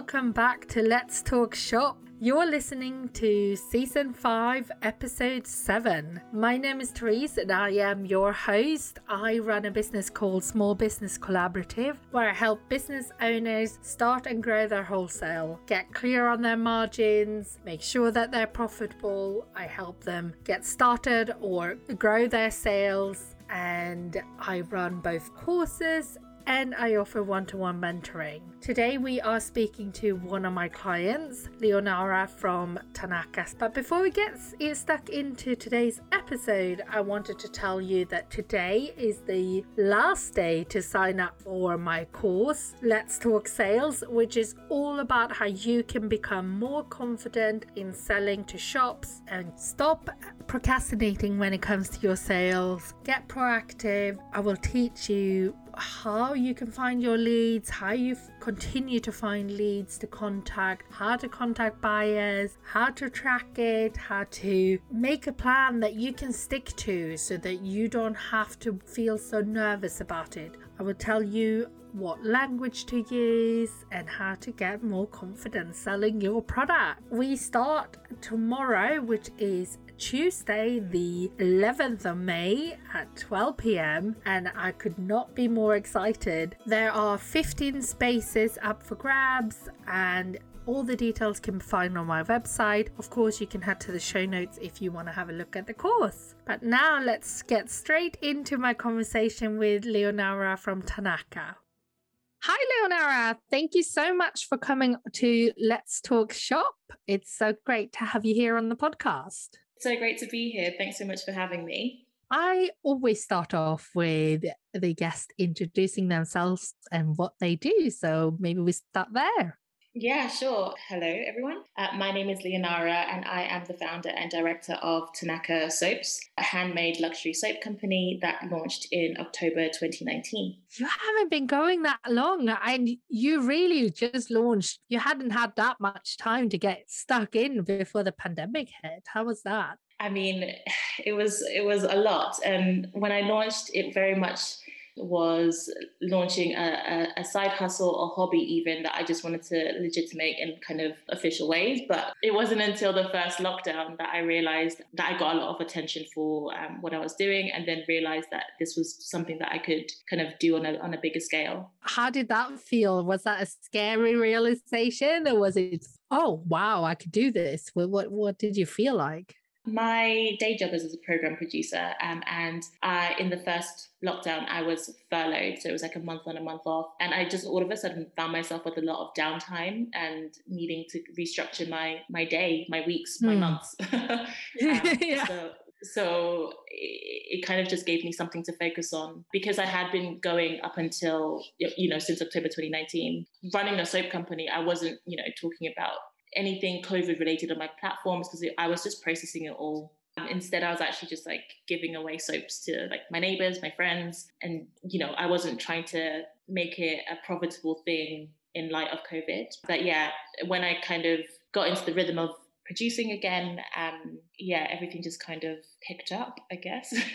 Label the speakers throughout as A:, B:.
A: welcome back to Let's Talk Shop. You're listening to season 5, episode 7. My name is Therese and I am your host. I run a business called Small Business Collaborative where I help business owners start and grow their wholesale, get clear on their margins, make sure that they're profitable. I help them get started or grow their sales and I run both courses and I offer one to one mentoring. Today we are speaking to one of my clients, Leonara from Tanaka. But before we get stuck into today's episode, I wanted to tell you that today is the last day to sign up for my course, Let's Talk Sales, which is all about how you can become more confident in selling to shops and stop procrastinating when it comes to your sales. Get proactive. I will teach you how you can find your leads, how you continue to find leads to contact, how to contact buyers, how to track it, how to make a plan that you can stick to so that you don't have to feel so nervous about it. I will tell you what language to use and how to get more confident selling your product. We start tomorrow, which is Tuesday, the 11th of May at 12 pm, and I could not be more excited. There are 15 spaces up for grabs, and all the details can be found on my website. Of course, you can head to the show notes if you want to have a look at the course. But now let's get straight into my conversation with Leonara from Tanaka. Hi, Leonara. Thank you so much for coming to Let's Talk Shop. It's so great to have you here on the podcast.
B: So great to be here. Thanks so much for having me.
A: I always start off with the guest introducing themselves and what they do. So maybe we start there.
B: Yeah, sure. Hello, everyone. Uh, my name is Leonara, and I am the founder and director of Tanaka Soaps, a handmade luxury soap company that launched in October 2019.
A: You haven't been going that long, and you really just launched. You hadn't had that much time to get stuck in before the pandemic hit. How was that?
B: I mean, it was it was a lot, and when I launched, it very much was launching a, a, a, side hustle or hobby even that I just wanted to legitimate in kind of official ways. But it wasn't until the first lockdown that I realized that I got a lot of attention for um, what I was doing and then realized that this was something that I could kind of do on a, on a bigger scale.
A: How did that feel? Was that a scary realization or was it, oh, wow, I could do this? What, what, what did you feel like?
B: My day job is as a program producer, um, and I, in the first lockdown, I was furloughed, so it was like a month on, a month off, and I just all of a sudden found myself with a lot of downtime and needing to restructure my my day, my weeks, my mm. months. um, yeah. So, so it, it kind of just gave me something to focus on because I had been going up until you know since October 2019 running a soap company. I wasn't you know talking about anything COVID related on my platforms because I was just processing it all. Um, instead, I was actually just like giving away soaps to like my neighbors, my friends, and you know, I wasn't trying to make it a profitable thing in light of COVID. But yeah, when I kind of got into the rhythm of producing again, um, yeah, everything just kind of picked up, I guess.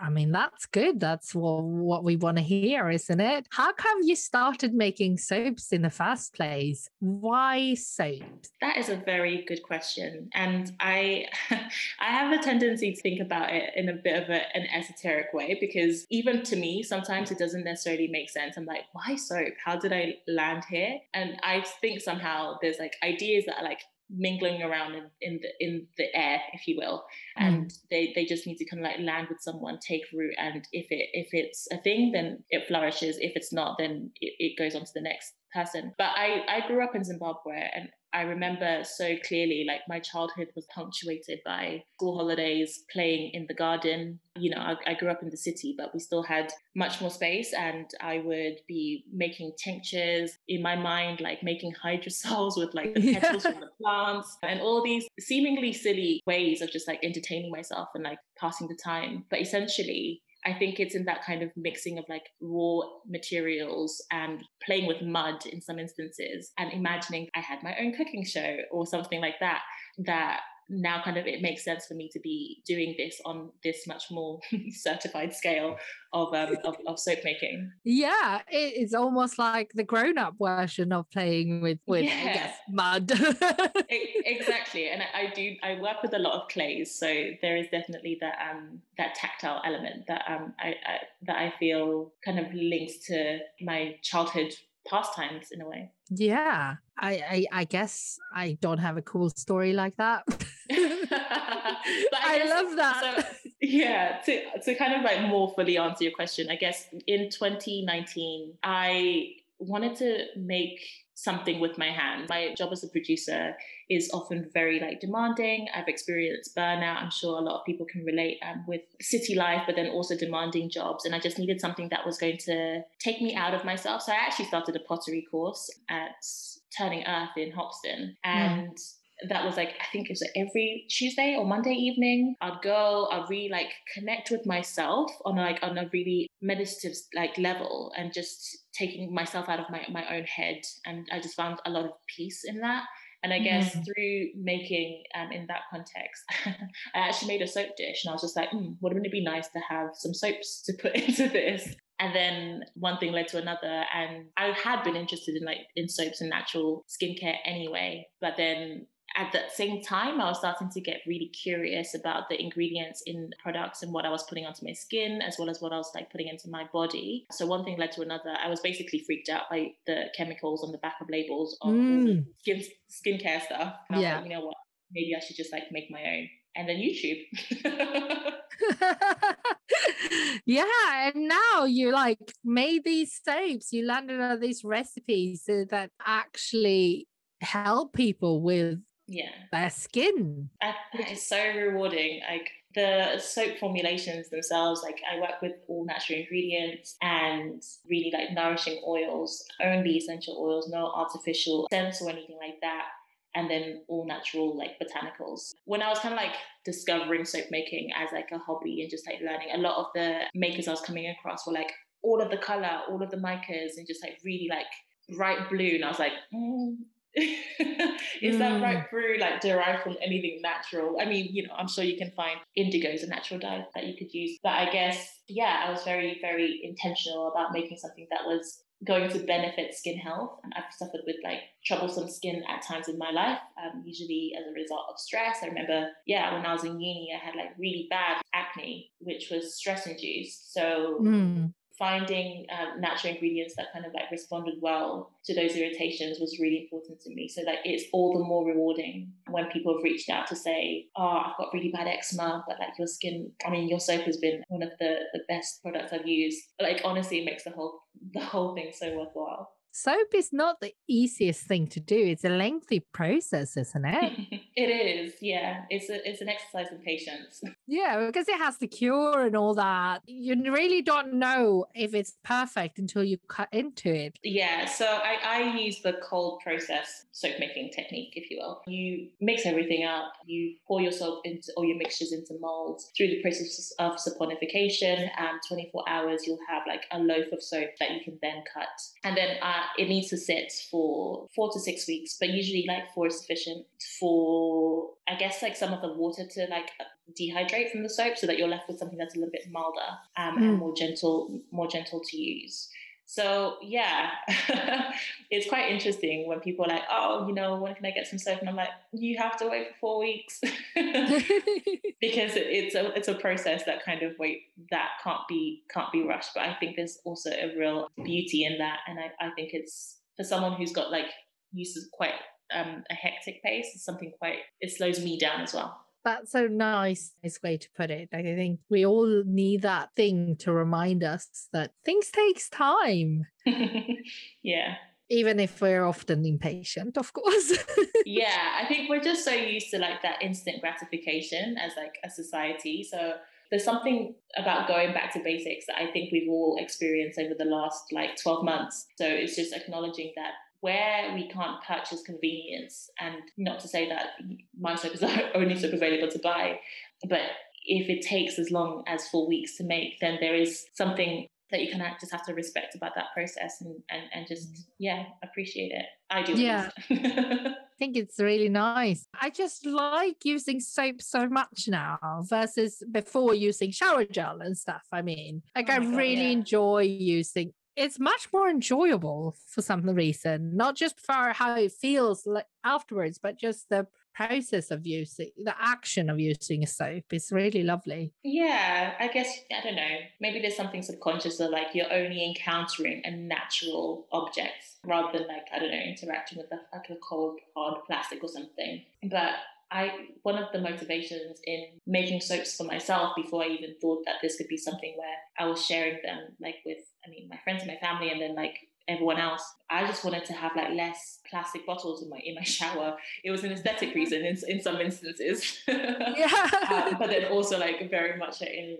A: I mean, that's good. That's what, what we want to hear, isn't it? How come you started making soaps in the first place? Why soaps?
B: That is a very good question. And I I have a tendency to think about it in a bit of a, an esoteric way because even to me, sometimes it doesn't necessarily make sense. I'm like, why soap? How did I land here? And I think somehow there's like ideas that are like mingling around in, in the in the air, if you will, mm. and mm. they they just need to kind of like land with someone, take root, and if it if it's a thing, then it flourishes. If it's not, then it, it goes on to the next person. But I I grew up in Zimbabwe, and I remember so clearly, like my childhood was punctuated by school holidays, playing in the garden. You know, I, I, grew up in the city, but we still had much more space. And I would be making tinctures in my mind, like making hydrosols with like the petals yeah. from the plants and all these seemingly silly ways of just like entertaining myself and like passing the time. But essentially, I think it's in that kind of mixing of like raw materials and playing with mud in some instances and imagining I had my own cooking show or something like that that now kind of it makes sense for me to be doing this on this much more certified scale of, um, of, of soap making.
A: Yeah, it's almost like the grown-up version of playing with with yeah. Guess mud.
B: exactly, and I, I, do. I work with a lot of clays, so there is definitely that um that tactile element that um I, I that I feel kind of links to my childhood pastimes in a way.
A: Yeah, I, I, I guess I don't have a cool story like that. I, I guess, love that.
B: So, yeah, to to kind of like more fully answer your question, I guess in 2019, I wanted to make something with my hand. My job as a producer is often very like demanding. I've experienced burnout. I'm sure a lot of people can relate um, with city life, but then also demanding jobs. And I just needed something that was going to take me out of myself. So I actually started a pottery course at Turning Earth in Hoxton. And mm that was like I think it was every Tuesday or Monday evening. I'd go, I'd really like connect with myself on like on a really meditative like level and just taking myself out of my, my own head. And I just found a lot of peace in that. And I guess mm. through making um, in that context, I actually made a soap dish and I was just like, mm, wouldn't it be nice to have some soaps to put into this? And then one thing led to another. And I had been interested in like in soaps and natural skincare anyway. But then at the same time, I was starting to get really curious about the ingredients in products and what I was putting onto my skin, as well as what I was like putting into my body. So one thing led to another. I was basically freaked out by the chemicals on the back of labels of mm. skin skincare stuff. yeah, like, you know what? Maybe I should just like make my own. And then YouTube.
A: yeah, and now you like made these soaps. You landed on these recipes that actually help people with
B: yeah.
A: Their skin.
B: That is so rewarding like the soap formulations themselves like i work with all natural ingredients and really like nourishing oils only essential oils no artificial scents or anything like that and then all natural like botanicals. When i was kind of like discovering soap making as like a hobby and just like learning a lot of the makers i was coming across were like all of the color all of the micas and just like really like bright blue and i was like mm, is mm. that right through like derived from anything natural? I mean, you know, I'm sure you can find indigo is a natural dye that you could use. But I guess, yeah, I was very, very intentional about making something that was going to benefit skin health. And I've suffered with like troublesome skin at times in my life, um, usually as a result of stress. I remember, yeah, when I was in uni, I had like really bad acne, which was stress induced. So mm finding um, natural ingredients that kind of like responded well to those irritations was really important to me. So like it's all the more rewarding when people have reached out to say, "Oh, I've got really bad eczema, but like your skin, I mean, your soap has been one of the the best products I've used." Like honestly, it makes the whole the whole thing so worthwhile.
A: Soap is not the easiest thing to do. It's a lengthy process, isn't it?
B: it is, yeah. It's a, it's an exercise in patience.
A: Yeah, because it has the cure and all that. You really don't know if it's perfect until you cut into it.
B: Yeah, so I, I use the cold process soap making technique, if you will. You mix everything up, you pour your soap into all your mixtures into molds. Through the process of saponification, um, 24 hours, you'll have like a loaf of soap that you can then cut. And then uh, it needs to sit for four to six weeks, but usually like four is sufficient for, I guess, like some of the water to like dehydrate from the soap so that you're left with something that's a little bit milder um, mm. and more gentle, more gentle to use. So yeah, it's quite interesting when people are like, "Oh, you know, when can I get some soap?" And I'm like, "You have to wait for four weeks because it's a it's a process that kind of wait that can't be can't be rushed." But I think there's also a real beauty in that, and I, I think it's for someone who's got like uses quite um, a hectic pace. is something quite it slows me down as well.
A: That's so nice, nice way to put it. I think we all need that thing to remind us that things takes time.
B: yeah.
A: Even if we're often impatient, of course.
B: yeah, I think we're just so used to like that instant gratification as like a society. So there's something about going back to basics that I think we've all experienced over the last like 12 months. So it's just acknowledging that where we can't purchase convenience, and not to say that my soap is the only soap available to buy, but if it takes as long as four weeks to make, then there is something that you kind of just have to respect about that process and and, and just mm. yeah appreciate it i do
A: yeah I think it's really nice. I just like using soap so much now versus before using shower gel and stuff. I mean, like oh I God, really yeah. enjoy using it's much more enjoyable for some reason, not just for how it feels like afterwards, but just the process of using the action of using a soap is really lovely.
B: Yeah, I guess I don't know. Maybe there's something subconscious of like you're only encountering a natural object rather than like I don't know interacting with a, like a cold hard plastic or something. But I one of the motivations in making soaps for myself before I even thought that this could be something where I was sharing them like with I mean my friends and my family and then like everyone else. I just wanted to have like less plastic bottles in my in my shower. It was an aesthetic reason in, in some instances. yeah. um, but then also like very much an,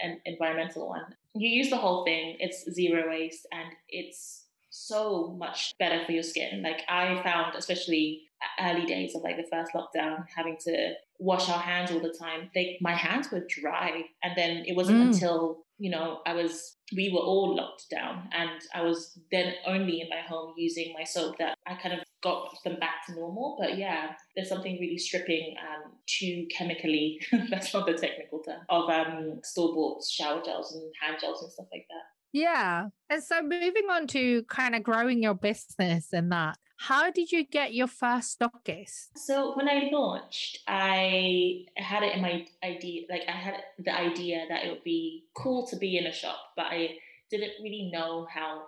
B: an environmental one. You use the whole thing. It's zero waste and it's so much better for your skin. Like I found, especially early days of like the first lockdown, having to wash our hands all the time. They, my hands were dry, and then it wasn't mm. until you know I was we were all locked down, and I was then only in my home using my soap that I kind of got them back to normal. But yeah, there's something really stripping um, too chemically. that's not the technical term of um, store bought shower gels and hand gels and stuff like that.
A: Yeah. And so moving on to kind of growing your business and that, how did you get your first stockist?
B: So when I launched, I had it in my idea, like I had the idea that it would be cool to be in a shop, but I didn't really know how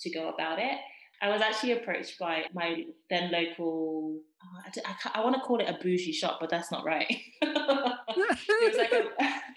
B: to go about it. I was actually approached by my then local, oh, I, I, I want to call it a bougie shop, but that's not right. it was like a,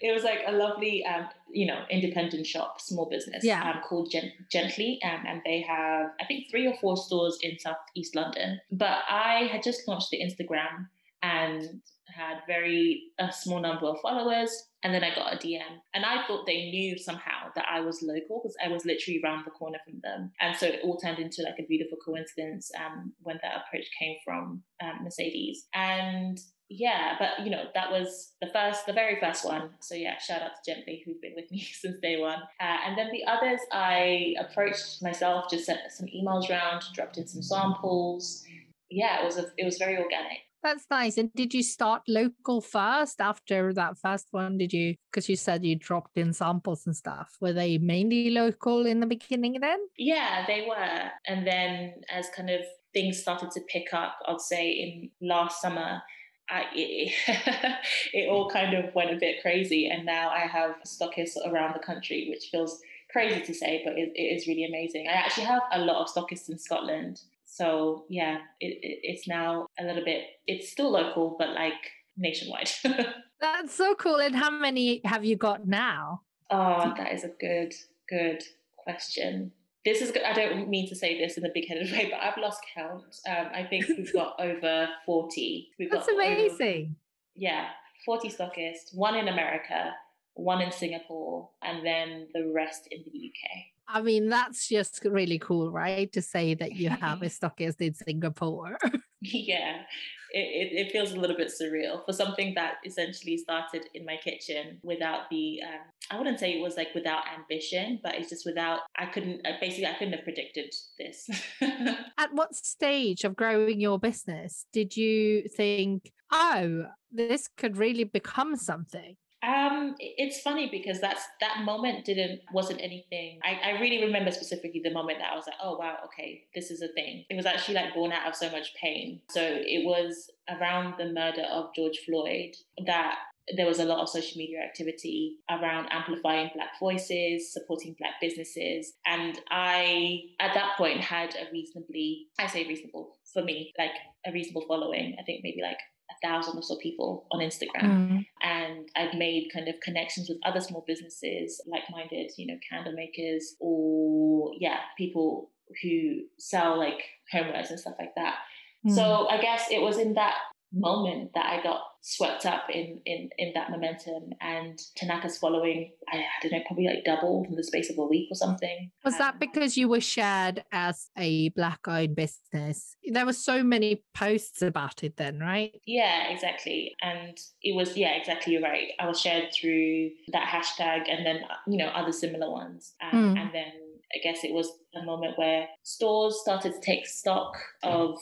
B: it was like a lovely, um, you know, independent shop, small business,
A: yeah.
B: um, called Gen- Gently, um, and they have I think three or four stores in Southeast London. But I had just launched the Instagram and had very a small number of followers and then I got a DM and I thought they knew somehow that I was local because I was literally around the corner from them and so it all turned into like a beautiful coincidence um, when that approach came from um, Mercedes and yeah, but you know, that was the first, the very first one. So yeah, shout out to Gently, who've been with me since day one. Uh, and then the others, I approached myself, just sent some emails around, dropped in some samples. Yeah, it was a, it was very organic.
A: That's nice. And did you start local first after that first one? Did you, because you said you dropped in samples and stuff, were they mainly local in the beginning then?
B: Yeah, they were. And then as kind of things started to pick up, I'd say in last summer, I, it, all kind of went a bit crazy. And now I have stockists around the country, which feels crazy to say, but it, it is really amazing. I actually have a lot of stockists in Scotland. So yeah, it, it, it's now a little bit, it's still local, but like nationwide.
A: That's so cool. And how many have you got now?
B: Oh, that is a good, good question this is I don't mean to say this in a big-headed way, but I've lost count. Um, I think we've got over forty. We've
A: That's amazing.
B: Over, yeah, forty stockists. One in America, one in Singapore, and then the rest in the UK.
A: I mean, that's just really cool, right? To say that you have a stockist in Singapore.
B: yeah, it, it, it, feels a little bit surreal for something that essentially started in my kitchen without the um, i wouldn't say it was like without ambition but it's just without i couldn't uh, basically i couldn't have predicted this
A: at what stage of growing your business did you think oh this could really become something
B: um, it's funny because that's that moment didn't wasn't anything. I, I really remember specifically the moment that I was like, oh wow, okay, this is a thing. It was actually like born out of so much pain. So it was around the murder of George Floyd that there was a lot of social media activity around amplifying Black voices, supporting Black businesses. And I, at that point, had a reasonably, I say reasonable for me, like a reasonable following. I think maybe like a thousand or so people on Instagram. Mm. And I've made kind of connections with other small businesses, like minded, you know, candle makers or, yeah, people who sell like homewares and stuff like that. Mm. So I guess it was in that moment that I got swept up in in in that momentum and Tanaka's following I, I don't know probably like doubled in the space of a week or something.
A: Was um, that because you were shared as a black owned business? There were so many posts about it then, right?
B: Yeah, exactly. And it was yeah, exactly you're right. I was shared through that hashtag and then you know other similar ones. Um, mm. And then I guess it was a moment where stores started to take stock of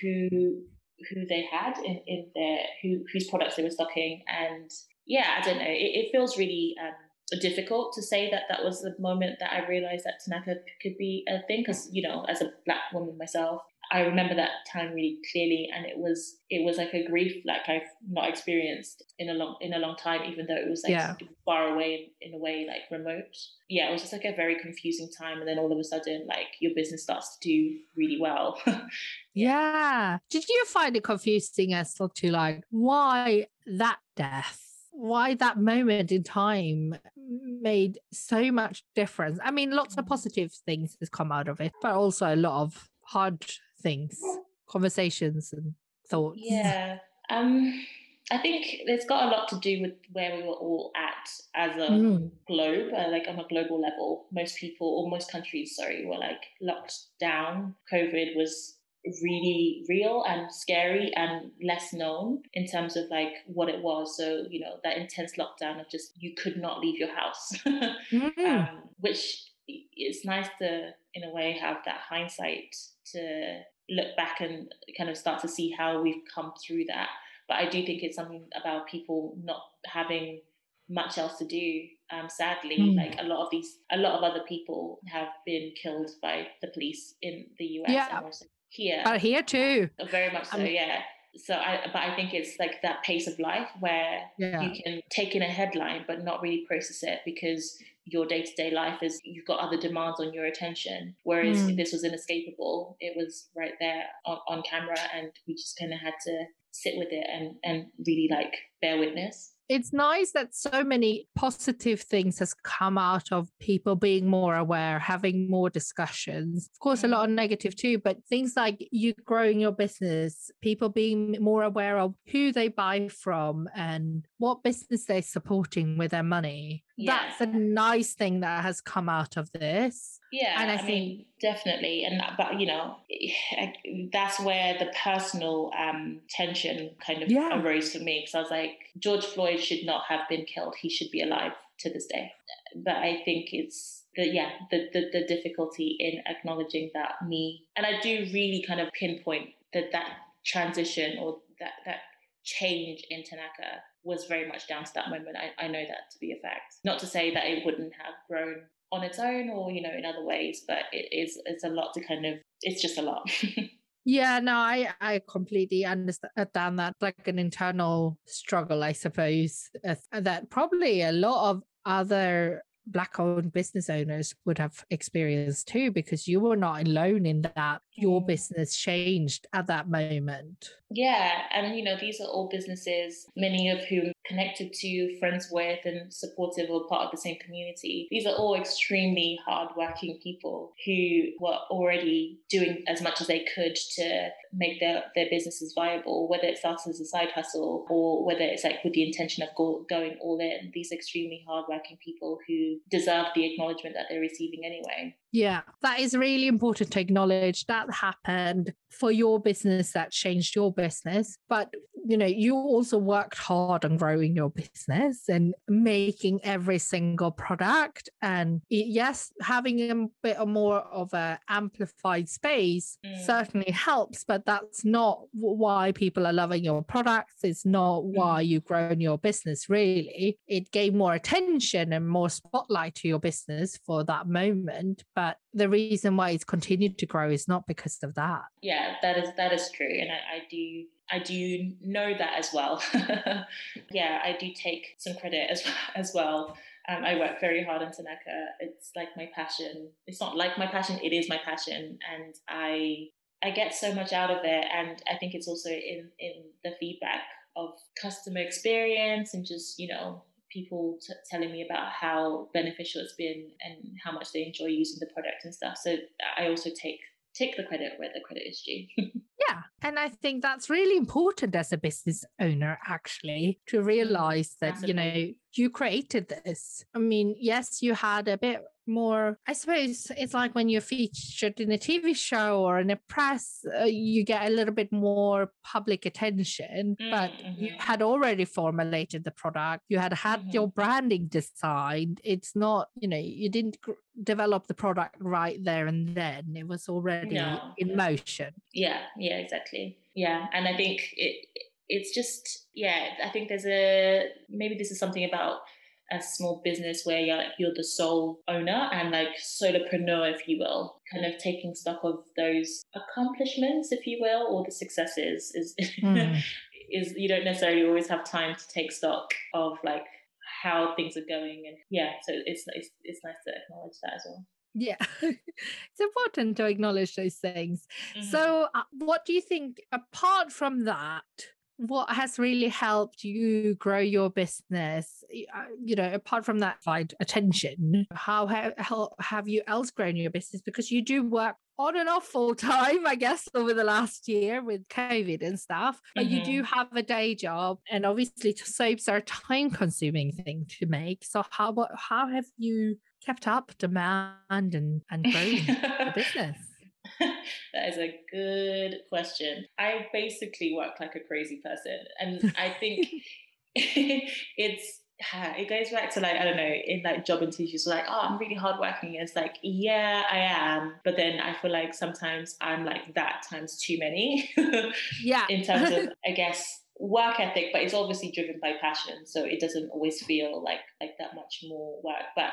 B: who who they had in, in their who whose products they were stocking. And yeah i don't know. It, it feels really um, difficult to say that that was the moment that i realized that tanaka could be a thing because you know as a black woman myself I remember that time really clearly, and it was it was like a grief like I've not experienced in a long in a long time, even though it was like yeah. far away in, in a way like remote. Yeah, it was just like a very confusing time, and then all of a sudden, like your business starts to do really well.
A: yeah. Did you find it confusing as to like why that death? why that moment in time made so much difference. I mean, lots of mm. positive things has come out of it, but also a lot of hard things, conversations and thoughts?
B: Yeah. Um, I think it's got a lot to do with where we were all at as a mm. globe, uh, like on a global level. Most people, or most countries, sorry, were like locked down. COVID was really real and scary and less known in terms of like what it was. So, you know, that intense lockdown of just you could not leave your house, mm. um, which it's nice to, in a way, have that hindsight to look back and kind of start to see how we've come through that. But I do think it's something about people not having much else to do. Um, sadly, mm. like a lot of these, a lot of other people have been killed by the police in the US yeah. and also here.
A: But here too.
B: Very much so, yeah. So I, but I think it's like that pace of life where yeah. you can take in a headline but not really process it because your day to day life is you've got other demands on your attention. Whereas mm. this was inescapable, it was right there on, on camera, and we just kind of had to sit with it and and really like bear witness
A: it's nice that so many positive things has come out of people being more aware having more discussions of course a lot of negative too but things like you growing your business people being more aware of who they buy from and what business they're supporting with their money yeah. that's a nice thing that has come out of this
B: yeah and i, I think mean, definitely and but you know that's where the personal um tension kind of yeah. arose for me because i was like george floyd should not have been killed he should be alive to this day but i think it's the yeah the, the the difficulty in acknowledging that me and i do really kind of pinpoint that that transition or that that change in tanaka was very much down to that moment. I, I know that to be a fact. Not to say that it wouldn't have grown on its own or, you know, in other ways, but it is it's a lot to kind of it's just a lot.
A: yeah, no, I I completely understand that like an internal struggle, I suppose, uh, that probably a lot of other black owned business owners would have experienced too because you were not alone in that your business changed at that moment?
B: Yeah and you know these are all businesses many of whom connected to friends with and supportive or part of the same community. These are all extremely hardworking people who were already doing as much as they could to make their, their businesses viable whether it starts as a side hustle or whether it's like with the intention of go, going all in. These extremely hardworking people who deserve the acknowledgement that they're receiving anyway
A: yeah, that is really important to acknowledge that happened for your business that changed your business. But, you know, you also worked hard on growing your business and making every single product. And yes, having a bit more of a amplified space mm. certainly helps, but that's not why people are loving your products. It's not mm. why you've grown your business, really. It gave more attention and more spotlight to your business for that moment but the reason why it's continued to grow is not because of that
B: yeah that is that is true and I, I do I do know that as well. yeah, I do take some credit as as well. Um, I work very hard on Tanaka. It's like my passion. It's not like my passion. It is my passion, and I I get so much out of it. And I think it's also in in the feedback of customer experience and just you know people t- telling me about how beneficial it's been and how much they enjoy using the product and stuff. So I also take take the credit where the credit is due.
A: yeah. And I think that's really important as a business owner, actually, to realize that, Massively. you know, you created this. I mean, yes, you had a bit more i suppose it's like when you're featured in a tv show or in a press uh, you get a little bit more public attention mm-hmm. but you had already formulated the product you had had mm-hmm. your branding designed it's not you know you didn't gr- develop the product right there and then it was already no. in motion
B: yeah yeah exactly yeah and i think it it's just yeah i think there's a maybe this is something about a small business where you're like you're the sole owner and like solopreneur, if you will, kind of taking stock of those accomplishments, if you will, or the successes is mm. is you don't necessarily always have time to take stock of like how things are going and yeah, so it's it's, it's nice to acknowledge that as well.
A: Yeah, it's important to acknowledge those things. Mm-hmm. So, uh, what do you think, apart from that, what has really helped you grow your business uh, you know apart from that find attention? How have, how have you else grown your business? Because you do work on and off full time i guess over the last year with covid and stuff but mm-hmm. you do have a day job and obviously soaps are a time consuming thing to make. So how how have you kept up demand and and grown the business
B: that is a good question. I basically work like a crazy person. And I think it's it goes back to like I don't know in like job interviews like oh I'm really hardworking it's like yeah I am but then I feel like sometimes I'm like that times too many
A: yeah
B: in terms of I guess work ethic but it's obviously driven by passion so it doesn't always feel like like that much more work but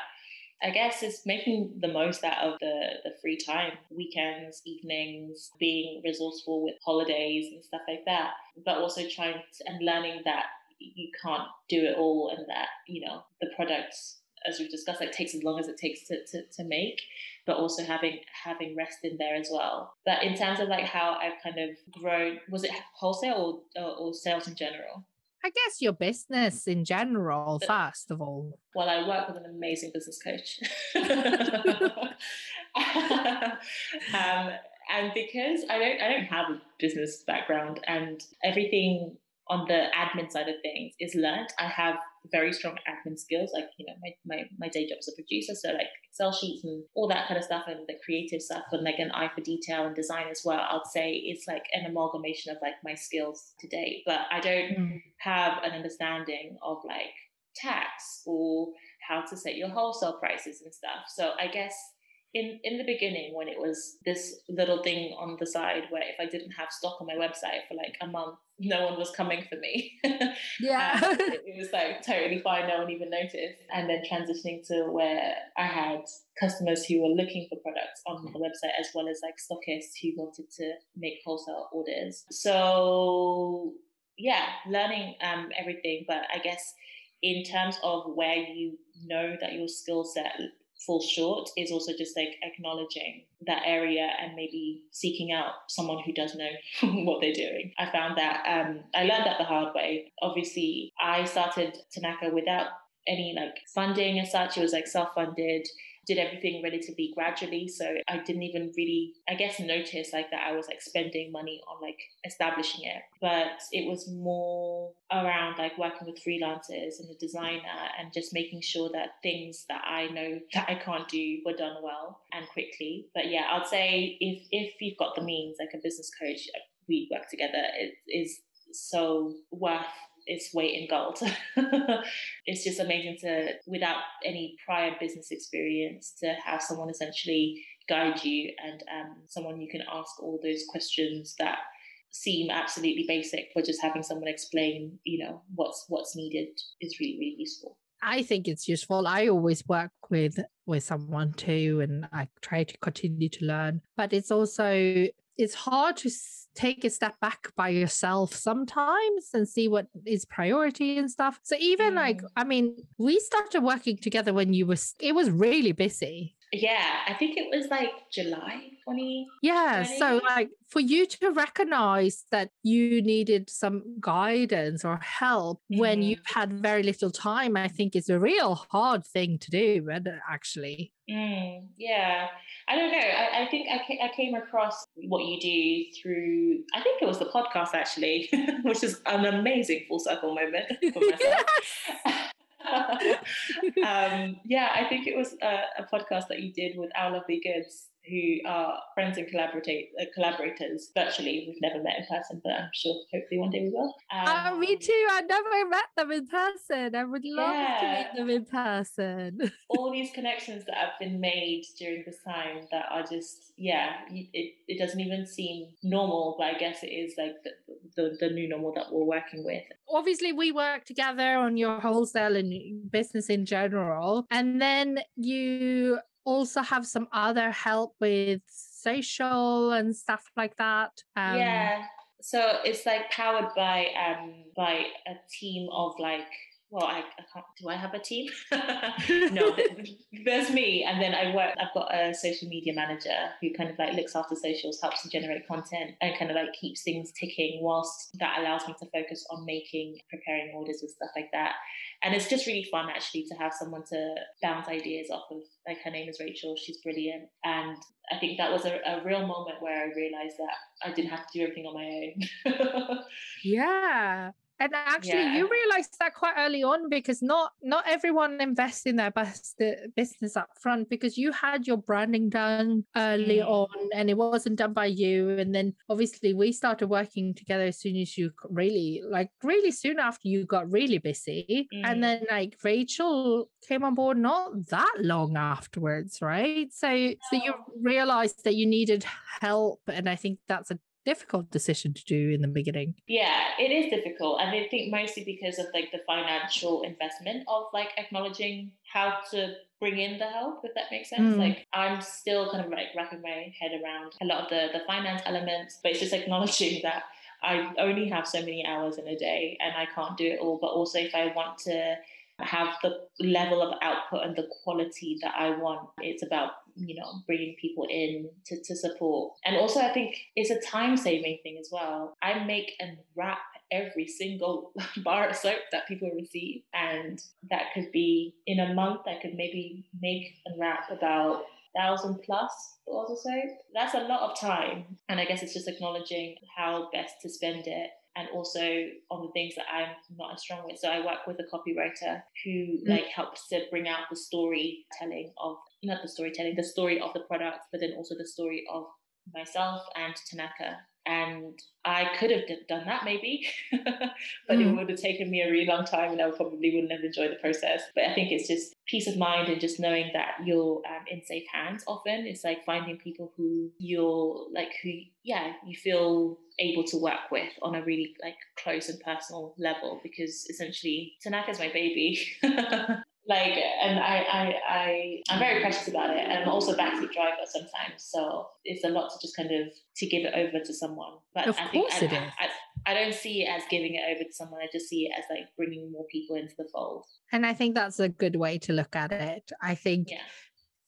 B: I guess it's making the most out of the, the free time, weekends, evenings, being resourceful with holidays and stuff like that, but also trying to, and learning that you can't do it all and that, you know, the products, as we've discussed, like takes as long as it takes to, to, to make, but also having having rest in there as well. But in terms of like how I've kind of grown, was it wholesale or, or, or sales in general?
A: I guess your business in general, first of all.
B: Well, I work with an amazing business coach. um, and because I don't, I don't have a business background, and everything on the admin side of things is learned. I have very strong admin skills, like you know, my, my, my day job as a producer, so like Excel sheets and all that kind of stuff, and the creative stuff, and like an eye for detail and design as well. I'd say it's like an amalgamation of like my skills today, but I don't mm. have an understanding of like tax or how to set your wholesale prices and stuff. So I guess in in the beginning when it was this little thing on the side where if I didn't have stock on my website for like a month, no one was coming for me.
A: Yeah.
B: it, it was like totally fine, no one even noticed. And then transitioning to where I had customers who were looking for products on the website as well as like stockists who wanted to make wholesale orders. So yeah, learning um everything, but I guess in terms of where you know that your skill set fall short is also just like acknowledging that area and maybe seeking out someone who does know what they're doing. I found that um, I learned that the hard way. Obviously, I started Tanaka without any like funding as such. It was like self funded did everything relatively gradually. So I didn't even really, I guess, notice like that I was like spending money on like establishing it. But it was more around like working with freelancers and the designer and just making sure that things that I know that I can't do were done well and quickly. But yeah, I'd say if if you've got the means, like a business coach, we work together, it is so worth its weight in gold. it's just amazing to, without any prior business experience, to have someone essentially guide you and um, someone you can ask all those questions that seem absolutely basic, but just having someone explain, you know, what's what's needed is really really useful.
A: I think it's useful. I always work with with someone too, and I try to continue to learn. But it's also it's hard to take a step back by yourself sometimes and see what is priority and stuff. So even mm. like, I mean, we started working together when you were, it was really busy.
B: Yeah, I think it was like July 20.
A: Yeah, so like for you to recognize that you needed some guidance or help mm-hmm. when you've had very little time, I think is a real hard thing to do, actually.
B: Mm, yeah, I don't know. I, I think I, I came across what you do through, I think it was the podcast actually, which is an amazing full circle moment for myself. um, yeah, I think it was a, a, podcast that you did with Our Lovely Goods who are friends and collaborate, uh, collaborators virtually. We've never met in person, but I'm sure hopefully one day we will.
A: Um, oh, me too. I never met them in person. I would love yeah. to meet them in person.
B: All these connections that have been made during this time that are just, yeah, it, it doesn't even seem normal, but I guess it is like the, the, the new normal that we're working with.
A: Obviously, we work together on your wholesale and business in general. And then you also have some other help with social and stuff like that.
B: Um, yeah. So it's like powered by um by a team of like well, I, I can't. Do I have a team? no, there's me, and then I work. I've got a social media manager who kind of like looks after socials, helps to generate content, and kind of like keeps things ticking. Whilst that allows me to focus on making, preparing orders and stuff like that. And it's just really fun actually to have someone to bounce ideas off of. Like her name is Rachel. She's brilliant, and I think that was a, a real moment where I realized that I didn't have to do everything on my
A: own. yeah. And actually, yeah. you realized that quite early on because not not everyone invests in their best business up front because you had your branding done early mm. on and it wasn't done by you. And then obviously we started working together as soon as you really like really soon after you got really busy. Mm. And then like Rachel came on board not that long afterwards, right? So no. so you realized that you needed help, and I think that's a difficult decision to do in the beginning.
B: Yeah, it is difficult. And I think mostly because of like the financial investment of like acknowledging how to bring in the help, if that makes sense. Mm. Like I'm still kind of like wrapping my head around a lot of the, the finance elements, but it's just acknowledging that I only have so many hours in a day and I can't do it all. But also if I want to have the level of output and the quality that I want. It's about, you know, bringing people in to, to support. And also, I think it's a time saving thing as well. I make and wrap every single bar of soap that people receive. And that could be in a month, I could maybe make and wrap about thousand plus bars of soap. That's a lot of time. And I guess it's just acknowledging how best to spend it and also on the things that I'm not as strong with. So I work with a copywriter who mm. like helps to bring out the storytelling of not the storytelling, the story of the product, but then also the story of myself and Tanaka and I could have done that maybe, but mm. it would have taken me a really long time and I probably wouldn't have enjoyed the process. But I think it's just peace of mind and just knowing that you're um, in safe hands often. It's like finding people who you're like, who, yeah, you feel able to work with on a really like close and personal level because essentially Tanaka's my baby. like and I, I i i'm very precious about it. And i'm also a backseat driver sometimes. So it's a lot to just kind of to give it over to someone.
A: But of i think course I, it is.
B: I, I, don't see it as giving it over to someone. I just see it as like bringing more people into the fold.
A: And i think that's a good way to look at it. I think yeah.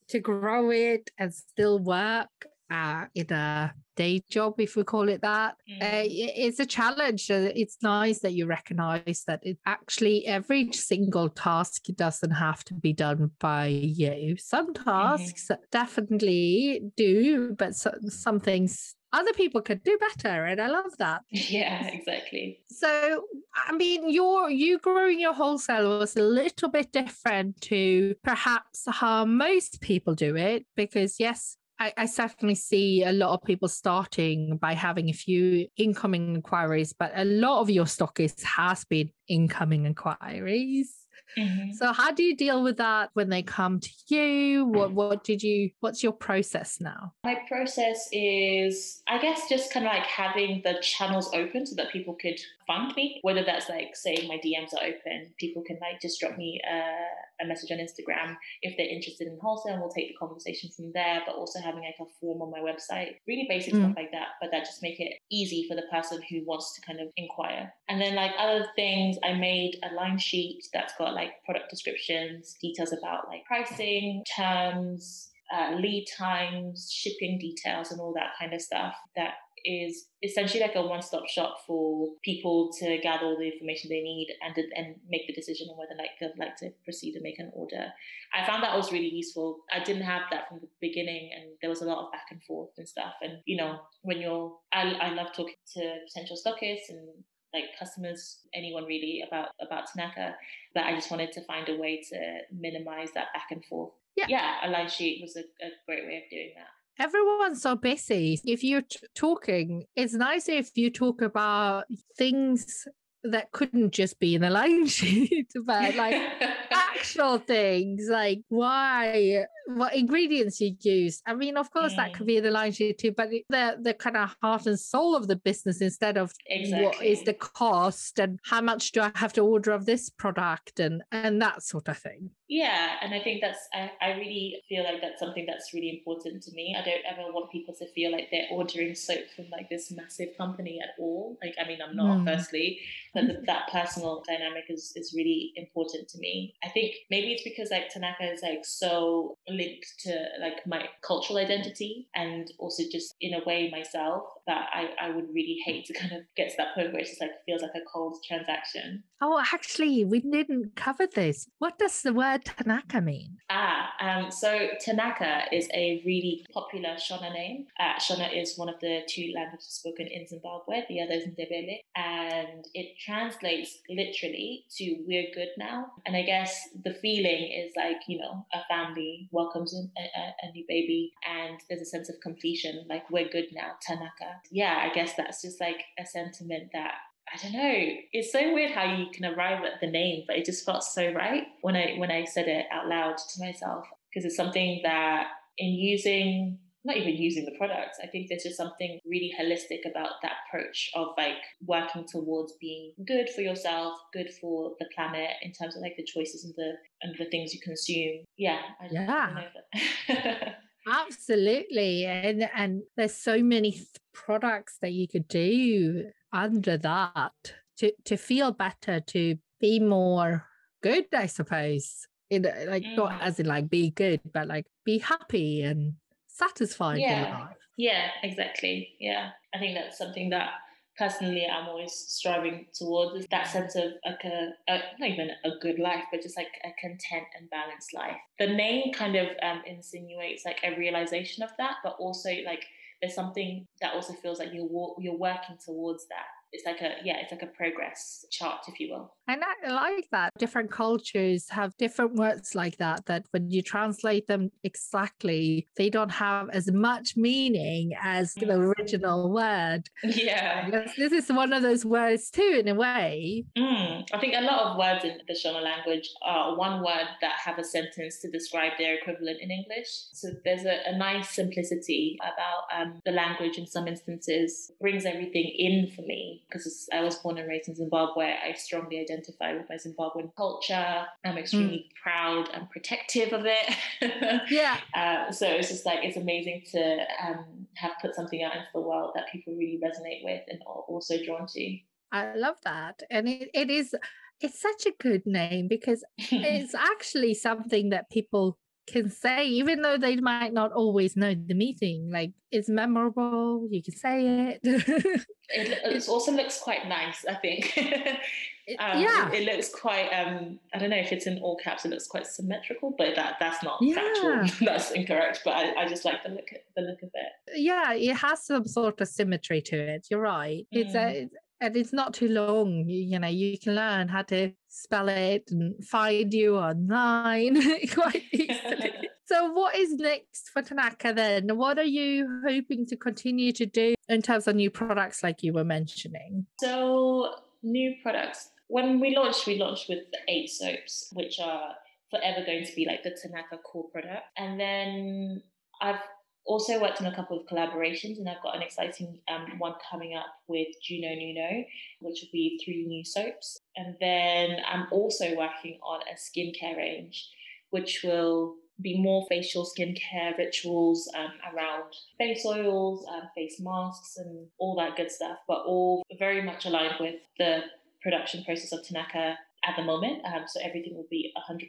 A: to grow it and still work uh, in a day job, if we call it that. Uh, mm. Uh, it's a challenge. It's nice that you recognize that it actually every single task doesn't have to be done by you. Some mm-hmm. tasks mm-hmm. definitely do, but so, some things other people could do better and i love that
B: yeah exactly
A: so i mean your you growing your wholesale was a little bit different to perhaps how most people do it because yes I, I, certainly see a lot of people starting by having a few incoming inquiries, but a lot of your stockist has been incoming inquiries. Mm-hmm. So how do you deal with that when they come to you? What what did you what's your process now?
B: My process is I guess just kind of like having the channels open so that people could find me, whether that's like saying my DMs are open, people can like just drop me a, a message on Instagram if they're interested in wholesale and we'll take the conversation from there, but also having like a form on my website, really basic mm. stuff like that, but that just make it easy for the person who wants to kind of inquire. And then like other things, I made a line sheet that's got like product descriptions, details about like pricing, terms, uh, lead times, shipping details, and all that kind of stuff that is essentially like a one-stop shop for people to gather all the information they need and and make the decision on whether like they'd like to proceed and make an order. I found that was really useful. I didn't have that from the beginning, and there was a lot of back and forth and stuff. And you know, when you're, I, I love talking to potential stockists and like customers, anyone really about about Tanaka, but I just wanted to find a way to minimize that back and forth. Yeah, yeah a line sheet was a, a great way of doing that.
A: Everyone's so busy. If you're t- talking, it's nice if you talk about things that couldn't just be in a line sheet, but like actual things, like why, what ingredients you use. I mean, of course, mm. that could be the line sheet too, but the the kind of heart and soul of the business instead of exactly. what is the cost and how much do I have to order of this product and and that sort of thing.
B: Yeah, and I think that's I, I really feel like that's something that's really important to me. I don't ever want people to feel like they're ordering soap from like this massive company at all. Like, I mean, I'm not, mm. firstly, but the, that personal dynamic is is really important to me. I think maybe it's because like Tanaka is like so linked to like my cultural identity and also just in a way myself that I, I would really hate to kind of get to that point where it just like feels like a cold transaction.
A: Oh, actually, we didn't cover this. What does the word Tanaka mean?
B: Ah, um, so Tanaka is a really popular Shona name. Uh, Shona is one of the two languages spoken in Zimbabwe, the other is Ndebele, and it translates literally to "we're good now." And I guess the feeling is like you know a family welcomes a, a, a new baby, and there's a sense of completion, like we're good now, Tanaka. Yeah, I guess that's just like a sentiment that I don't know. It's so weird how you can arrive at the name, but it just felt so right when I when I said it out loud to myself because it's something that in using not even using the products, I think there's just something really holistic about that approach of like working towards being good for yourself, good for the planet in terms of like the choices and the and the things you consume. Yeah, I,
A: yeah. Absolutely. And and there's so many th- products that you could do under that to to feel better, to be more good, I suppose. In like mm. not as in like be good, but like be happy and satisfied
B: yeah. Yeah, exactly. Yeah. I think that's something that personally I'm always striving towards that sense of like a, a, not even a good life, but just like a content and balanced life. The name kind of um, insinuates like a realization of that, but also like there's something that also feels like you're you're working towards that it's like a yeah it's like a progress chart if you will.
A: And i like that different cultures have different words like that that when you translate them exactly they don't have as much meaning as the mm. original word.
B: Yeah.
A: This is one of those words too in a way.
B: Mm. i think a lot of words in the shona language are one word that have a sentence to describe their equivalent in english. So there's a, a nice simplicity about um, the language in some instances brings everything in for me because I was born and raised in Zimbabwe. I strongly identify with my Zimbabwean culture. I'm extremely mm. proud and protective of
A: it. yeah.
B: Uh, so it's just like it's amazing to um, have put something out into the world that people really resonate with and are also drawn to.
A: I love that, and it, it is it's such a good name because it's actually something that people can say, even though they might not always know the meeting. Like it's memorable, you can say it.
B: it, it also looks quite nice, I think. um, yeah, it, it, looks quite. Um, I don't know if it's in all caps. It looks quite symmetrical, but that that's not yeah. factual. that's incorrect. But I, I just like the look the look of it.
A: Yeah, it has some sort of symmetry to it. You're right. Mm. It's a and it's not too long. You, you, know, you can learn how to spell it and find you online quite easily. so, what is next for Tanaka then? What are you hoping to continue to do in terms of new products, like you were mentioning?
B: So, new products. When we launched, we launched with the eight soaps, which are forever going to be like the Tanaka core product. And then I've also worked on a couple of collaborations, and I've got an exciting um, one coming up with Juno Nuno, which will be three new soaps. And then I'm also working on a skincare range, which will be more facial skincare rituals um, around face oils, um, face masks, and all that good stuff, but all very much aligned with the production process of Tanaka at the moment. Um, so everything will be 100%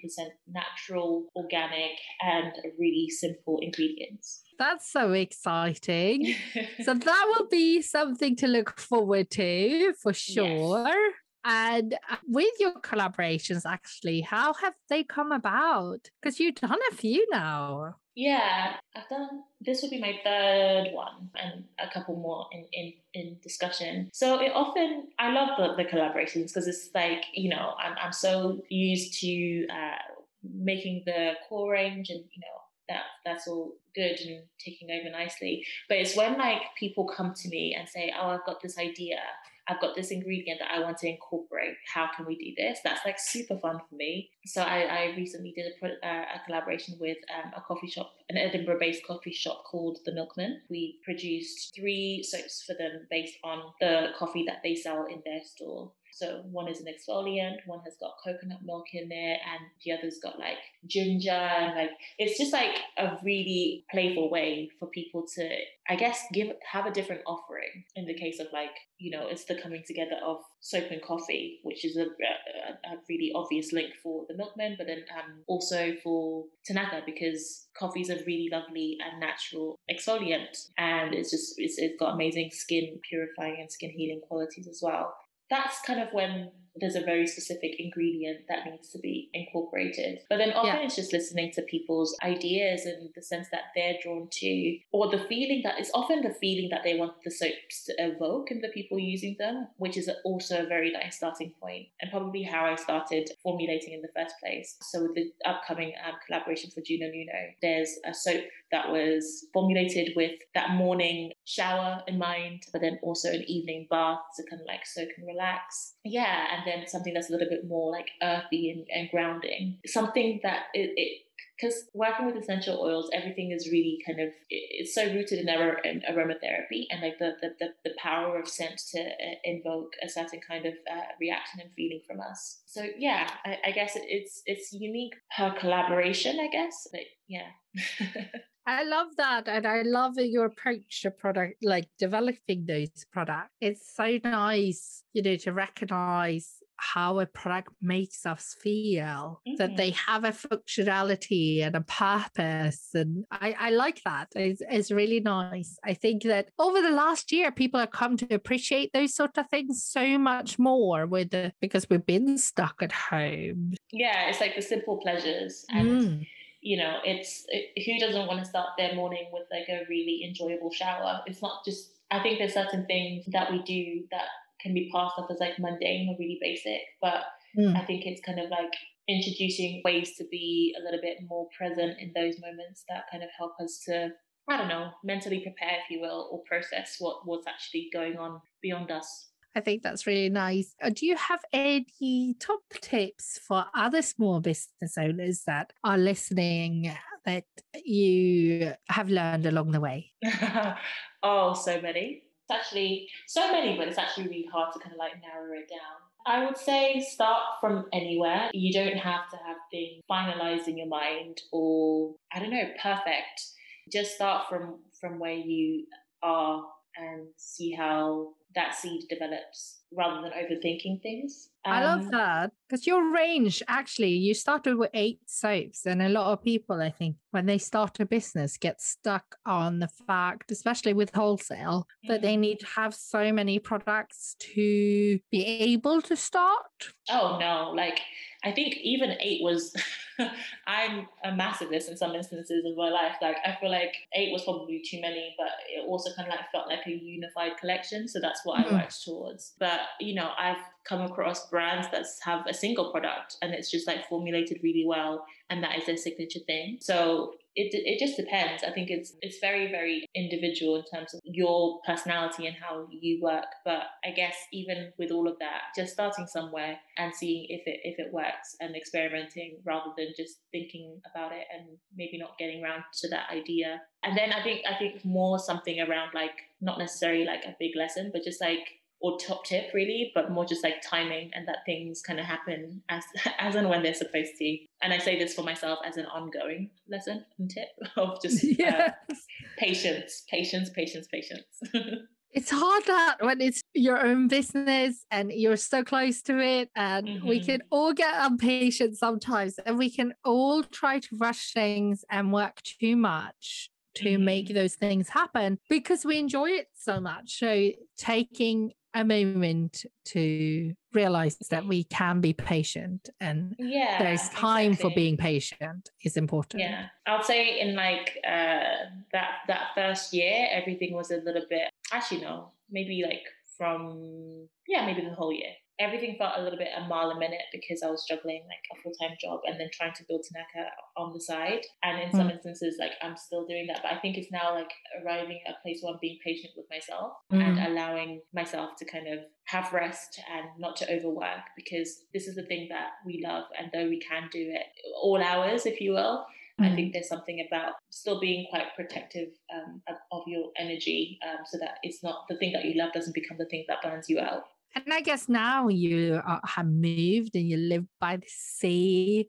B: natural, organic, and really simple ingredients.
A: That's so exciting. so that will be something to look forward to for sure. Yes. And uh, with your collaborations, actually, how have they come about? Because you've done a few now.
B: Yeah, I've done this would be my third one and a couple more in, in, in discussion. So it often I love the, the collaborations because it's like, you know, I'm I'm so used to uh, making the core range and you know that that's all good and taking over nicely. But it's when like people come to me and say, "Oh, I've got this idea. I've got this ingredient that I want to incorporate. How can we do this?" That's like super fun for me. So I, I recently did a, uh, a collaboration with um, a coffee shop, an Edinburgh-based coffee shop called The Milkman. We produced three soaps for them based on the coffee that they sell in their store. So one is an exfoliant, one has got coconut milk in there, and the other's got like ginger and like it's just like a really playful way for people to, I guess, give have a different offering. In the case of like, you know, it's the coming together of soap and coffee, which is a, a, a really obvious link for the milkman, but then um, also for Tanaka because coffee is a really lovely and natural exfoliant, and it's just it's, it's got amazing skin purifying and skin healing qualities as well that's kind of when there's a very specific ingredient that needs to be incorporated. But then often yeah. it's just listening to people's ideas and the sense that they're drawn to, or the feeling that it's often the feeling that they want the soaps to evoke in the people using them, which is also a very nice starting point and probably how I started formulating in the first place. So with the upcoming um, collaboration for Juno Nuno, there's a soap that was formulated with that morning shower in mind, but then also an evening bath to kind of like soak and relax. Yeah, and then something that's a little bit more like earthy and, and grounding. Something that it, because working with essential oils, everything is really kind of it's so rooted in, ar- in aromatherapy and like the, the, the, the, power of scent to uh, invoke a certain kind of uh, reaction and feeling from us. So yeah, I, I guess it, it's it's unique per collaboration, I guess, but yeah.
A: I love that. And I love your approach to product, like developing those products. It's so nice, you know, to recognize how a product makes us feel, mm-hmm. that they have a functionality and a purpose. And I, I like that. It's, it's really nice. I think that over the last year, people have come to appreciate those sort of things so much more with the, because we've been stuck at home.
B: Yeah, it's like the simple pleasures. And mm you know, it's it, who doesn't want to start their morning with like a really enjoyable shower? It's not just. I think there's certain things that we do that can be passed off as like mundane or really basic, but mm. I think it's kind of like introducing ways to be a little bit more present in those moments that kind of help us to I don't know, mentally prepare, if you will, or process what what's actually going on beyond us.
A: I think that's really nice. Uh, do you have any top tips for other small business owners that are listening that you have learned along the way?
B: oh, so many. It's actually so many, but it's actually really hard to kind of like narrow it down. I would say start from anywhere. You don't have to have things finalized in your mind or I don't know, perfect. Just start from from where you are and see how that seed develops rather than overthinking things.
A: Um, I love um, that because your range actually, you started with eight soaps, and a lot of people, I think, when they start a business, get stuck on the fact, especially with wholesale, mm-hmm. that they mm-hmm. need to have so many products to be able to start.
B: Oh no, like I think even eight was, I'm a massivist in some instances of my life. Like, I feel like eight was probably too many, but it also kind of like felt like a unified collection. So that's what mm-hmm. I worked towards. But, you know, I've come across brands that have a single product and it's just like formulated really well. And that is their signature thing. So it, it just depends. I think it's it's very very individual in terms of your personality and how you work. But I guess even with all of that, just starting somewhere and seeing if it if it works and experimenting rather than just thinking about it and maybe not getting around to that idea. And then I think I think more something around like not necessarily like a big lesson, but just like or top tip really, but more just like timing and that things kind of happen as as and when they're supposed to. And I say this for myself as an ongoing lesson and tip of just yes. uh, patience, patience, patience, patience.
A: it's hard that when it's your own business and you're so close to it and mm-hmm. we can all get impatient sometimes and we can all try to rush things and work too much to mm-hmm. make those things happen because we enjoy it so much so taking a moment to realize that we can be patient and
B: yeah
A: there's time exactly. for being patient is important
B: yeah i'll say in like uh that that first year everything was a little bit actually no maybe like from yeah maybe the whole year everything felt a little bit a mile a minute because I was juggling like a full time job and then trying to build Tanaka on the side. And in some mm. instances, like I'm still doing that. But I think it's now like arriving at a place where I'm being patient with myself mm. and allowing myself to kind of have rest and not to overwork because this is the thing that we love. And though we can do it all hours, if you will, I think mm. there's something about still being quite protective um, of your energy um, so that it's not the thing that you love doesn't become the thing that burns you out.
A: And I guess now you uh, have moved and you live by the sea.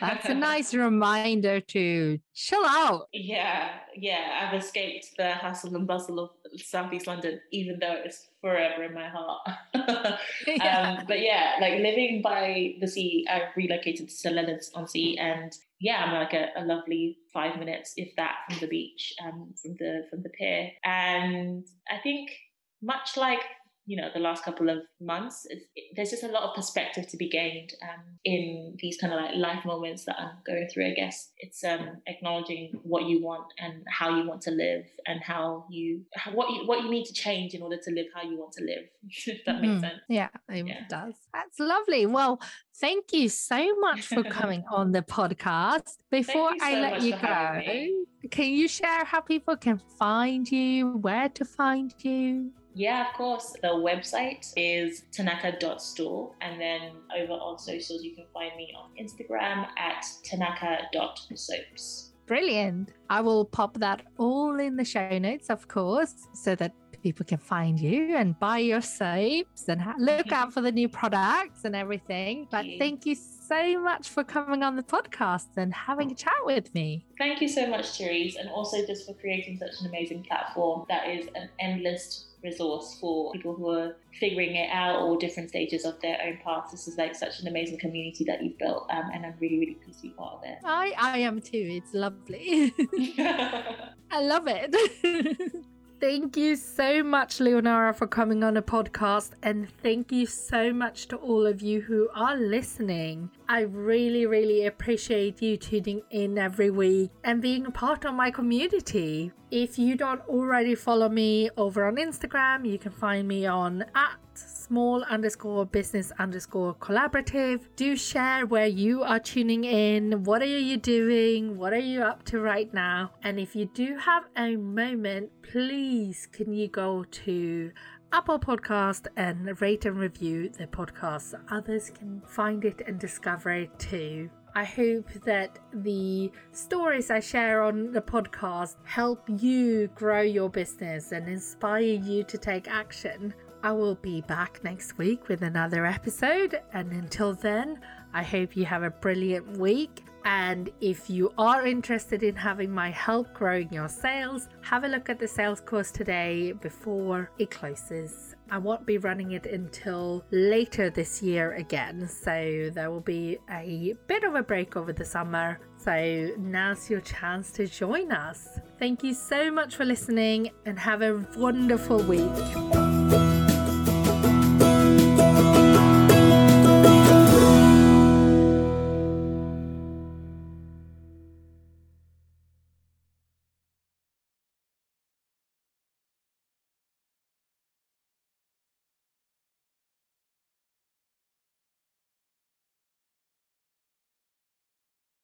A: That's a nice reminder to chill out.
B: Yeah, yeah. I've escaped the hustle and bustle of Southeast London, even though it's forever in my heart. yeah. Um, but yeah, like living by the sea, I relocated to St. Leonard's on Sea, and yeah, I'm like a, a, lovely five minutes, if that, from the beach, um, from the from the pier. And I think much like you know the last couple of months it, there's just a lot of perspective to be gained um, in these kind of like life moments that i'm going through i guess. It's um, acknowledging what you want and how you want to live and how you how, what you what you need to change in order to live how you want to live. If that makes mm-hmm. sense.
A: Yeah it yeah. does. That's lovely. Well thank you so much for coming on the podcast. Before
B: i
A: let you go can you share how people can find you where to find you
B: yeah, of course. The website is tanaka.store. And then over on socials, you can find me on Instagram at tanaka.soaps.
A: Brilliant. I will pop that all in the show notes, of course, so that people can find you and buy your soaps and ha- look out for the new products and everything. But thank you so much for coming on the podcast and having a chat with me.
B: Thank you so much, Therese, and also just for creating such an amazing platform that is an endless resource for people who are figuring it out or different stages of their own paths. This is like such an amazing community that you've built, um, and I'm really, really pleased to be part of it.
A: I, I am too. It's lovely. I love it. Thank you so much, Leonara, for coming on a podcast. And thank you so much to all of you who are listening. I really, really appreciate you tuning in every week and being a part of my community. If you don't already follow me over on Instagram, you can find me on at small underscore business underscore collaborative. Do share where you are tuning in. What are you doing? What are you up to right now? And if you do have a moment, please can you go to Apple Podcast and rate and review the podcast so others can find it and discover it too. I hope that the stories I share on the podcast help you grow your business and inspire you to take action. I will be back next week with another episode. And until then, I hope you have a brilliant week. And if you are interested in having my help growing your sales, have a look at the sales course today before it closes. I won't be running it until later this year again, so there will be a bit of a break over the summer. So now's your chance to join us. Thank you so much for listening and have a wonderful week.